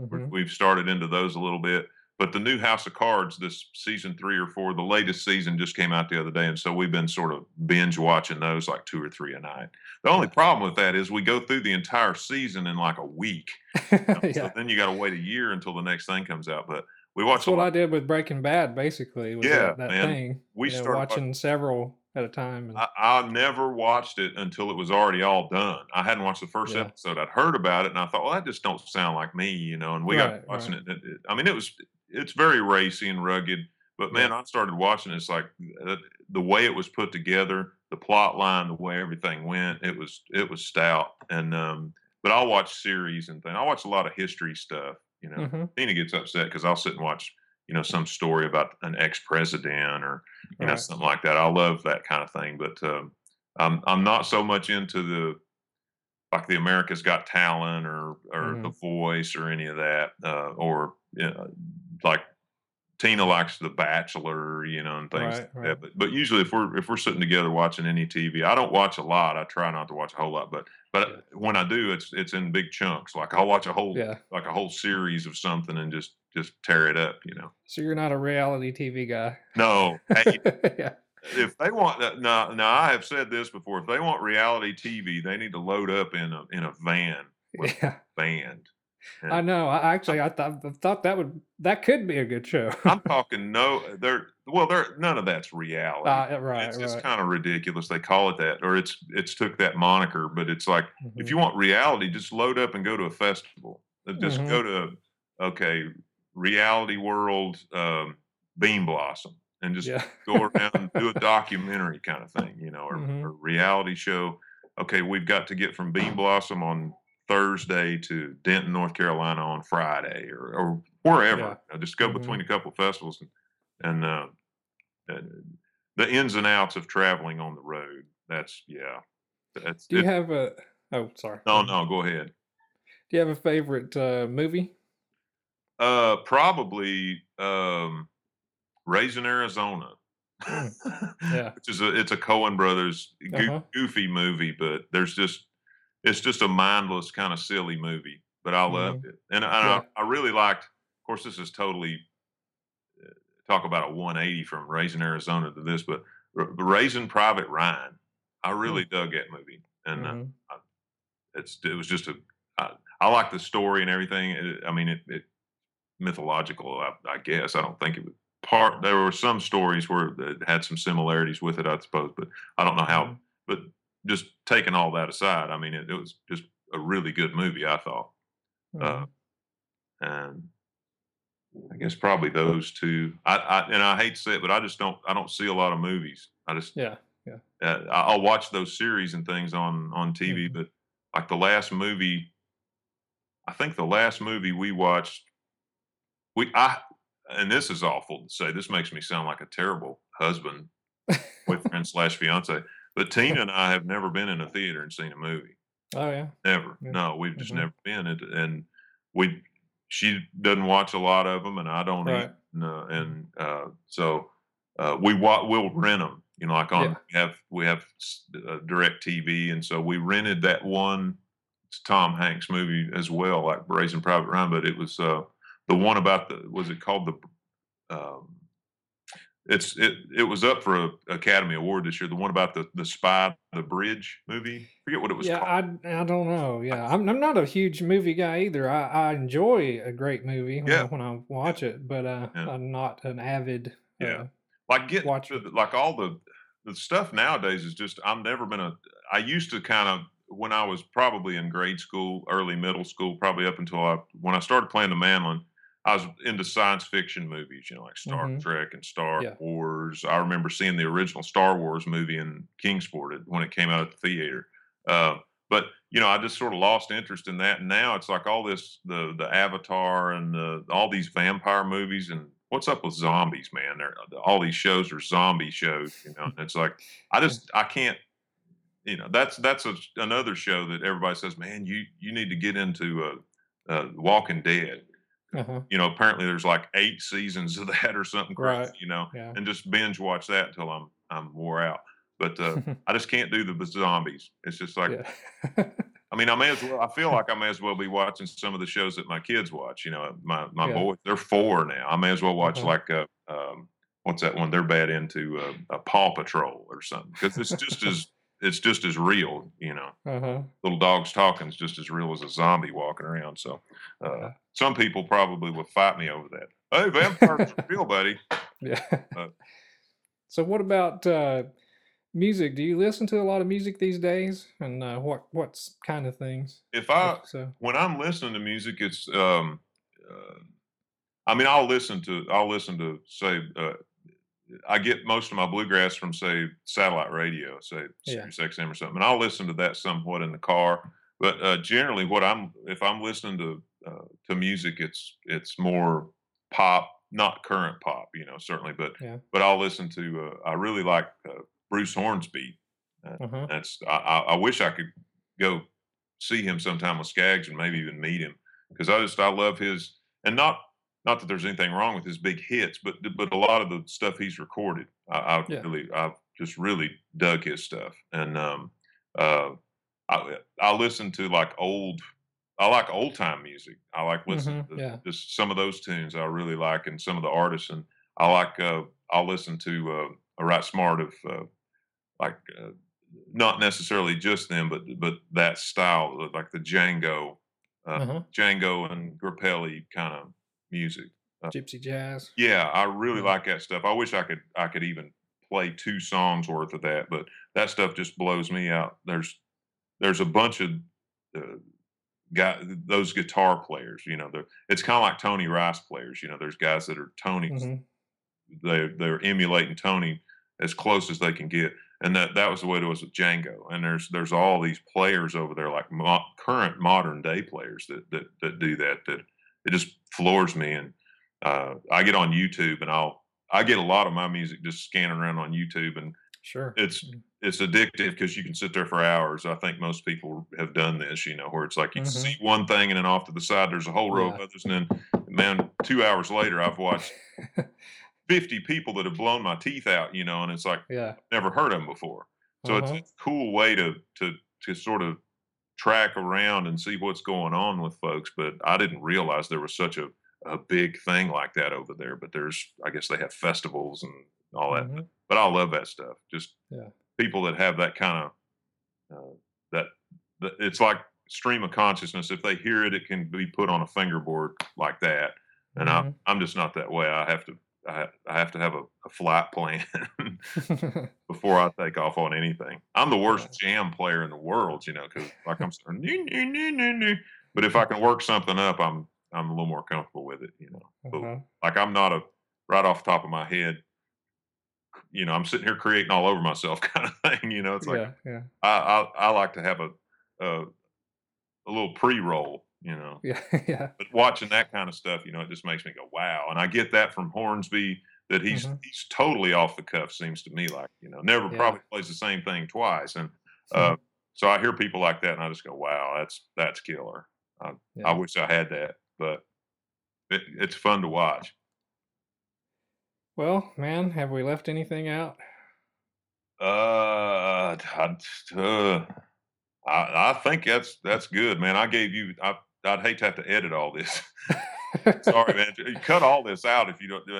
Mhm. We've started into those a little bit. But the new House of Cards, this season three or four, the latest season just came out the other day, and so we've been sort of binge watching those like two or three a night. The only problem with that is we go through the entire season in like a week. you know, um, So yeah. then you got to wait a year until the next thing comes out. But we watch That's what I did with Breaking Bad, basically. Was Yeah, that, that man. thing. We you know, started wa- watching several at a time. And, I, I never watched it until it was already all done. I hadn't watched the first Yeah. episode. I'd heard about it, and I thought, well, that just don't sound like me, you know. And we got watching right. it- I mean, it was it's very racy and rugged. But man, Yeah. I started watching. It's like uh, the way it was put together, the plot line, the way everything went. It was it was stout, and um, but I'll watch series and things. I watch a lot of history stuff. You know, Mhm. Tina gets upset because I'll sit and watch, you know, some story about an ex-president or you know something like that. I love that kind of thing, but um, I'm I'm not so much into the like the America's Got Talent or or The Mhm. Voice or any of that, uh, or you know, like Tina likes The Bachelor, you know, and things Right, like right. that. But but usually if we're if we're sitting together watching any TV, I don't watch a lot. I try not to watch a whole lot, but Yeah. but when I do, it's it's in big chunks. Like I'll watch a whole Yeah. like a whole series of something and just just tear it up, you know. So you're not a reality TV guy. No, hey, yeah. if they want that, now, now I have said this before. If they want reality TV, they need to load up in a in a van with Yeah. a band. I know. I actually I thought I thought that would that could be a good show. I'm talking no, they're well, they're none of that's reality. Uh, right, it's it's kind of ridiculous. They call it that, or it's it's took that moniker, but it's like if Mhm. you want reality, just load up and go to a festival. Uh, Just Mhm. go to okay, Reality World, um, Bean Blossom, and just Yeah. go around and do a documentary kind of thing, you know, or, Mhm. or reality show. Okay, we've got to get from Bean Blossom on Thursday to Denton, North Carolina on Friday, or, or wherever. Yeah. You know, just go Mhm. between a couple festivals and, and, uh, and the ins and outs of traveling on the road. That's yeah. That's Do you it, have a Oh, sorry. no, no. Go ahead. Do you have a favorite uh, movie? Uh, probably um, Raising Arizona. Yeah. Which is a it's a Coen Brothers Uh-huh. goofy movie, but there's just it's just a mindless kind of silly movie. But I loved it, and, and Yeah. I, I really liked. Of course, this is totally uh, talk about a 180 from Raising Arizona to this, but R- Raising Private Ryan. I really dug that movie, and uh, Mhm. it's it was just a I, I like the story and everything. It, I mean, it, it mythological, I, I guess. I don't think it was part. There were some stories where it had some similarities with it, I suppose, but I don't know how. Mhm. But just taking all that aside, I mean, it, it was just a really good movie. I thought, uh, Mhm. and I guess probably those two. I, I and I hate to say it, but I just don't. I don't see a lot of movies. I just Yeah. Yeah. uh, I'll watch those series and things on on TV, Mhm. but like the last movie, I think the last movie we watched, we I and this is awful to say. This makes me sound like a terrible husband, boyfriend slash fiance. But Tina and I have never been in a theater and seen a movie. Oh yeah. Never. Yeah. No, we've just Mhm. never been. And, and we, she doesn't watch a lot of them, and I don't Right. eat. No, and uh, so uh, we wa- we'll rent them. You know, like on Yeah. we have we have uh, direct TV, and so we rented that one Tom Hanks movie as well, like Raising Private Ryan. But it was uh, the one about the was it called the um, it's it it was up for a Academy Award this year. The one about the the spy the bridge movie. forget what it was Yeah, called. I I don't know. Yeah, I'm I'm not a huge movie guy either. I, I enjoy a great movie when, I, Yeah. when I watch it, but uh, Yeah. I'm not an avid Yeah. uh, like getting watch the, like all the the stuff nowadays is just I've never been a I used to kind of when I was probably in grade school, early middle school, probably up until I when I started playing the mandolin, I was into science fiction movies, you know, like Star Mhm. Trek and Star Yeah. Wars. I remember seeing the original Star Wars movie in Kingsport when it came out at the theater. Uh, but you know, I just sort of lost interest in that. And now it's like all this the the Avatar and the, all these vampire movies and what's up with zombies, man? They're, all these shows are zombie shows, you know. And it's like I just I can't. You know, that's that's a, another show that everybody says, man, you you need to get into uh, uh, Walking Dead. Uh-huh. You know, apparently there's like eight seasons of that or something crazy. Right. You know, Yeah. and just binge watch that until I'm I'm wore out. But uh, I just can't do the zombies. It's just like yeah. I mean, I may as well. I feel like I may as well be watching some of the shows that my kids watch. You know, my my Yeah. boys, they're four now. I may as well watch Uh-huh. like uh, um, what's that one? They're bad into uh, a Paw Patrol or something because it's just as it's just as real. You know, uh-huh. little dogs talking is just as real as a zombie walking around. So, uh, some people probably would fight me over that. Hey, vampires are real, buddy. Yeah. Uh, so what about uh music? Do you listen to a lot of music these days? And uh, what what's kind of things? If I so. when I'm listening to music, it's um, uh, I mean, I'll listen to I'll listen to say uh, I get most of my bluegrass from say satellite radio, say Yeah. Sirius XM or something, and I'll listen to that somewhat in the car. But, uh, generally, what I'm if I'm listening to, uh, to music, it's it's more pop, not current pop, you know, certainly, but Yeah. but I'll listen to, uh I really like, uh, Bruce Hornsby. Uh, Uh-huh. that's I I I wish I could go see him sometime with Skaggs and maybe even meet him because I just I love his and not not that there's anything wrong with his big hits, but but a lot of the stuff he's recorded, I, I Yeah. really I just really dug his stuff, and um, uh, I I listen to like old. I like old time music. I like listening Mhm. to Yeah. just some of those tunes I really like, and some of the artists. And I like. Uh, I'll listen to uh, a right smart of uh, like uh, not necessarily just them, but but that style, like the Django, uh, Uh-huh. Django and Grappelli kind of music. Uh, Gypsy jazz. yeah, I really Yeah. like that stuff. I wish I could I could even play 2 songs worth of that, but that stuff just blows me out. There's there's a bunch of uh, guy those guitar players, you know, it's kinda like Tony Rice players, you know, there's guys that are Tonys Mhm. they they're emulating Tony as close as they can get, and that that was the way it was with Django. And there's there's all these players over there, like mo- current modern day players that that that do that. That it just floors me. And uh, I get on YouTube, and I'll I get a lot of my music just scanning around on YouTube, and Sure. it's Mm. it's addictive because you can sit there for hours. I think most people have done this, you know, where it's like you see Mhm. one thing, and then off to the side there's a whole row of others, and then man, two hours later I've watched 50 people that have blown my teeth out, you know, and it's like Yeah. never heard of them before. So it's Uh-huh. a cool way to to to sort of track around and see what's going on with folks. But I didn't realize there was such a a big thing like that over there. But there's I guess they have festivals and all that. But, Mhm. but I love that stuff. Just Yeah. people that have that kind of uh, that, that it's like stream of consciousness. If they hear it, it can be put on a fingerboard like that. And I'm Mhm. I'm just not that way. I have to I I have to have a, a flight plan before I take off on anything. I'm the worst jam player in the world, you know, because like I'm saying, "Nee, nee, nee, nee, nee." but if I can work something up, I'm I'm a little more comfortable with it, you know. But, Uh-huh. like I'm not a right off the top of my head, you know, I'm sitting here creating all over myself kind of thing, you know. It's like Yeah, yeah. I I, I like to have a, a a little pre-roll, you know. Yeah, yeah. But watching that kind of stuff, you know, it just makes me go, wow. And I get that from Hornsby that he's Mhm. he's totally off the cuff, seems to me like, you know, never Yeah. probably plays the same thing twice. And uh, so I hear people like that and I just go, wow, that's that's killer. I, I wish I had that, but it, it's fun to watch. Well, man, have we left anything out? Uh, I, uh, I, I think that's that's good, man. I gave you. I, I'd hate to have to edit all this. Sorry, man. You Cut all this out if you don't do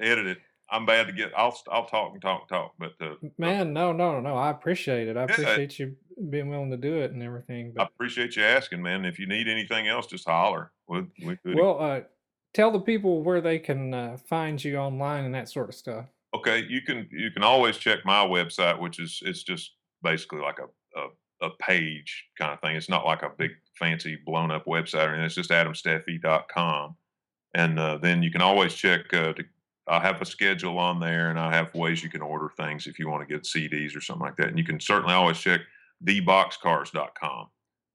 edit it. I'm bad to get. I'll I'll talk and talk and talk, but uh, Man, no, no, no. I appreciate it. I Yeah. appreciate you being willing to do it and everything. I appreciate you asking, man. If you need anything else, just holler. We we could. well, uh, tell the people where they can uh, find you online and that sort of stuff. Okay, you can you can always check my website, which is it's just basically like a a, a page kind of thing. It's not like a big fancy blown up website or anything. It's just adamsteffey.com. And uh, then you can always check. Uh, to, I have a schedule on there, and I have ways you can order things if you want to get CDs or something like that. And you can certainly always check theboxcars.com,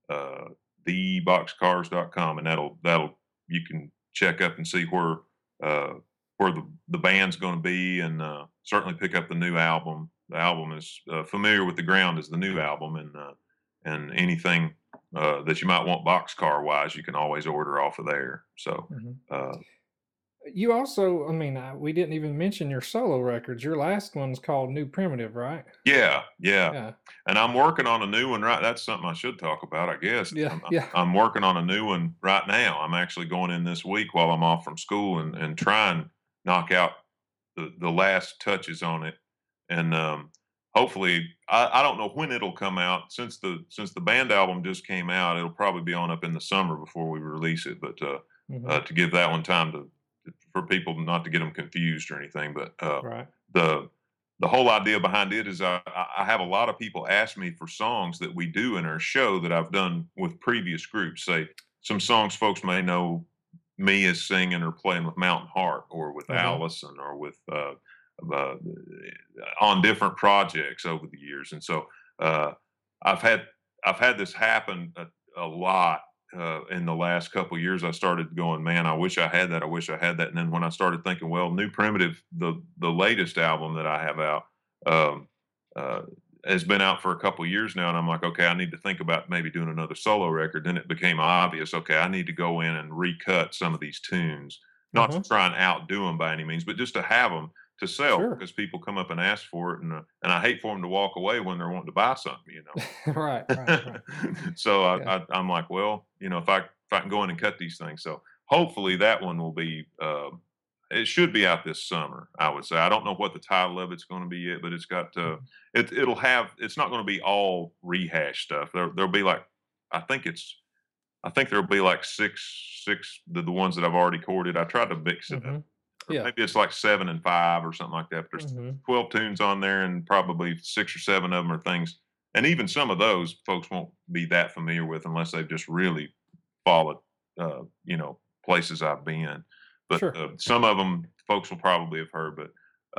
uh, theboxcars.com, and that'll that'll you can check up and see where uh, where the, the band's going to be and uh, certainly pick up the new album. The album is uh, familiar with the ground as the new album, and uh, and anything uh, that you might want boxcar wise, you can always order off of there. So Mhm. uh, You also, I mean, uh, we didn't even mention your solo records. Your last one's called New Primitive, right? yeah, yeah, Yeah, and I'm working on a new one. Right, that's something I should talk about, I guess. Yeah, I'm, yeah. I'm working on a new one right now. I'm actually going in this week while I'm off from school and and try and knock out the the last touches on it, and um, hopefully I, I don't know when it'll come out since the since the band album just came out it'll probably be on up in the summer before we release it but uh, mhm, uh to give that one time to for people not to get them confused or anything but uh right. the the whole idea behind it is I, I have a lot of people ask me for songs that we do in our show that I've done with previous groups. Say some songs folks may know me as singing or playing with Mountain Heart or with Uh-huh. Alison or with uh, on different projects over the years. And so uh, I've had I've had this happen a, a lot uh, in the last couple years. I started going, man, I wish I had that. I wish I had that. And then when I started thinking, well, New Primitive, the the latest album that I have out, um, uh, has been out for a couple years now, and I'm like, okay, I need to think about maybe doing another solo record. Then it became obvious, okay, I need to go in and recut some of these tunes, not to Uh-huh. try and outdo them by any means, but just to have them to sell Sure. because people come up and ask for it, and uh, and I hate for them to walk away when they're wanting to buy something, you know. Right, right, right. so Yeah. I, I, I'm like, well, you know, if I if I can go in and cut these things, so hopefully that one will be. Uh, it should be out this summer. I would say. I don't know what the title of it's going to be yet, but it's got. Uh, Mhm. it it'll have. It's not going to be all rehash stuff. There there'll be like. I think it's. I think there'll be like six six the, the ones that I've already recorded. I tried to mix it up. Yeah. Maybe it's like seven and five or something like that. But there's Mhm. 12 tunes on there, and probably six or seven of them are things. And even some of those folks won't be that familiar with unless they've just really followed, uh, you know, places I've been. But Sure. uh, some of them folks will probably have heard, but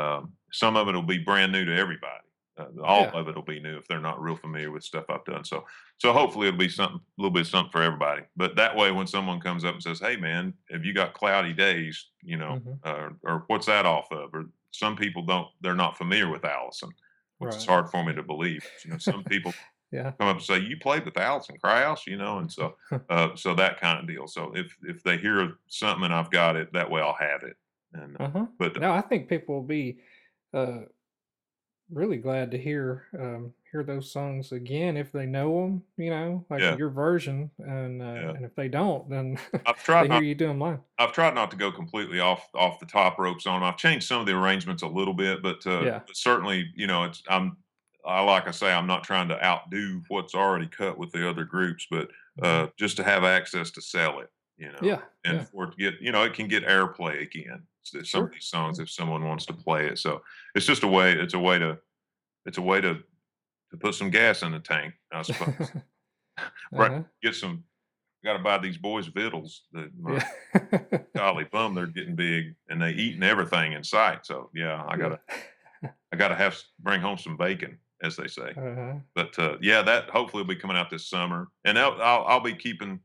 um, some of it will be brand new to everybody. Uh, all Yeah. of it will be new if they're not real familiar with stuff I've done. So, so hopefully it'll be something, a little bit of something for everybody. But that way, when someone comes up and says, "Hey, man, have you got cloudy days?" You know, Mhm. uh, or what's that off of? Or some people don't, they're not familiar with Alison, which is hard for me to believe. You know, some people Yeah. come up and say, "You played with Alison Krauss," you know, and so, uh, so that kind of deal. So if if they hear something and I've got it, that way I'll have it. And uh, Uh-huh. but No, I think people will be uh really glad to hear um hear those songs again if they know them, you know, like yeah, your version and uh yeah. and if they don't then I've they tried hear not you do them live. I've tried not to go completely off off the top ropes on. I've changed some of the arrangements a little bit, but, uh, Yeah. but certainly, you know, it's I'm I like I say, I'm not trying to outdo what's already cut with the other groups, but Mhm. uh, just to have access to sell it, you know, Yeah. and Yeah. for it to get, you know, it can get airplay again. Some of these songs, if someone wants to play it, so it's just a way. It's a way to. It's a way to to put some gas in the tank, I suppose. right. Uh-huh. Get some. Got to buy these boys victuals. That my Yeah. golly bum, they're getting big and they eating everything in sight. So yeah, I gotta I gotta have bring home some bacon, as they say. Uh-huh. But uh, yeah, that hopefully will be coming out this summer, and I'll I'll, I'll be keeping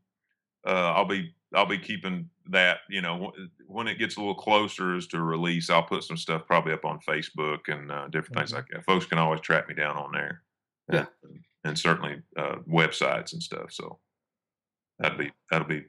uh, I'll be I'll be keeping that. You know, wh- when it gets a little closer as to release, I'll put some stuff probably up on Facebook and uh, different things Mhm. like that. Folks can always track me down on there, Yeah. and, and certainly uh, websites and stuff. So that'll be that'll be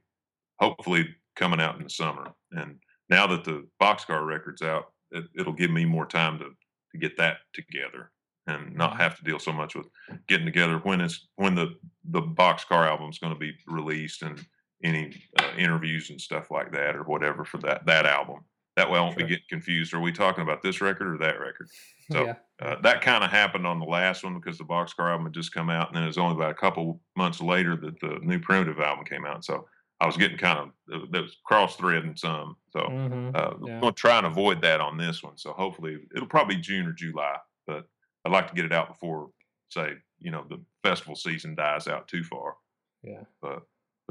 hopefully coming out in the summer. And now that the boxcar record's out, it, it'll give me more time to to get that together and not Mhm. have to deal so much with getting together when it's when the the boxcar album's going to be released and any uh, interviews and stuff like that or whatever for that that album. That way, I won't be getting confused. Are we talking about this record or that record? So Yeah. uh, that kind of happened on the last one because the Boxcar album had just come out, and then it was only about a couple months later that the new Primitive album came out. So I was getting kind of that was cross threading some. So Mhm. uh, I'm Yeah. to try and avoid that on this one. So hopefully it'll probably be June or July, but I'd like to get it out before, say, you know, the festival season dies out too far. Yeah. But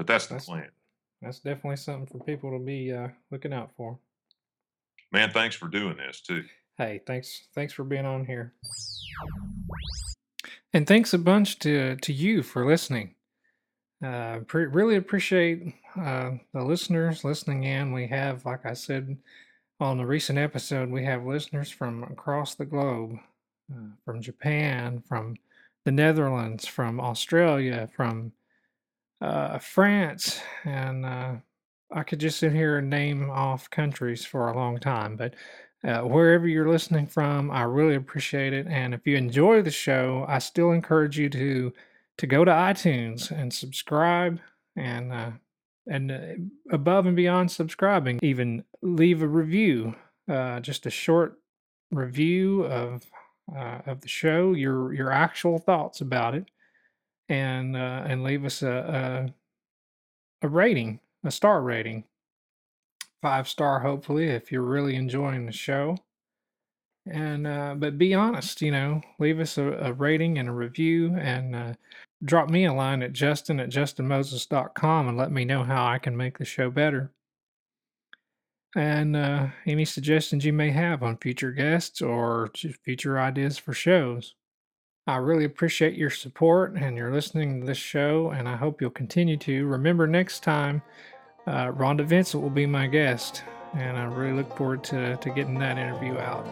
but that's the plan. that's definitely something for people to be uh looking out for. Man, thanks for doing this too. Hey, thanks thanks for being on here. And thanks a bunch to to you for listening. Uh, pre- really appreciate uh, the listeners listening in. We have, like I said on the recent episode, we have listeners from across the globe, uh, from Japan, from the Netherlands, from Australia, from uh, France, and uh, I could just sit here and name off countries for a long time. But uh, wherever you're listening from, I really appreciate it. And if you enjoy the show, I still encourage you to to go to iTunes and subscribe and uh, and uh, above and beyond subscribing, even leave a review, uh, just a short review of uh, of the show, your your actual thoughts about it, and uh, and leave us a, a a rating, a star rating, five star hopefully if you're really enjoying the show. And uh, but be honest, you know, leave us a, a rating and a review and uh, drop me a line at justin at justinmoses.com and let me know how I can make the show better. And uh, any suggestions you may have on future guests or future ideas for shows. I really appreciate your support and your listening to this show, and I hope you'll continue to. Remember, next time, uh, Rhonda Vincent will be my guest, and I really look forward to, to getting that interview out.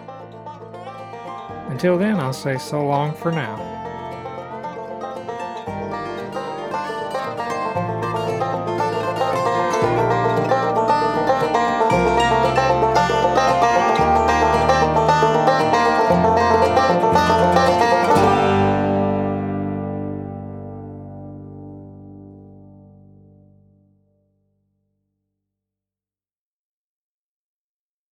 Until then, I'll say so long for now.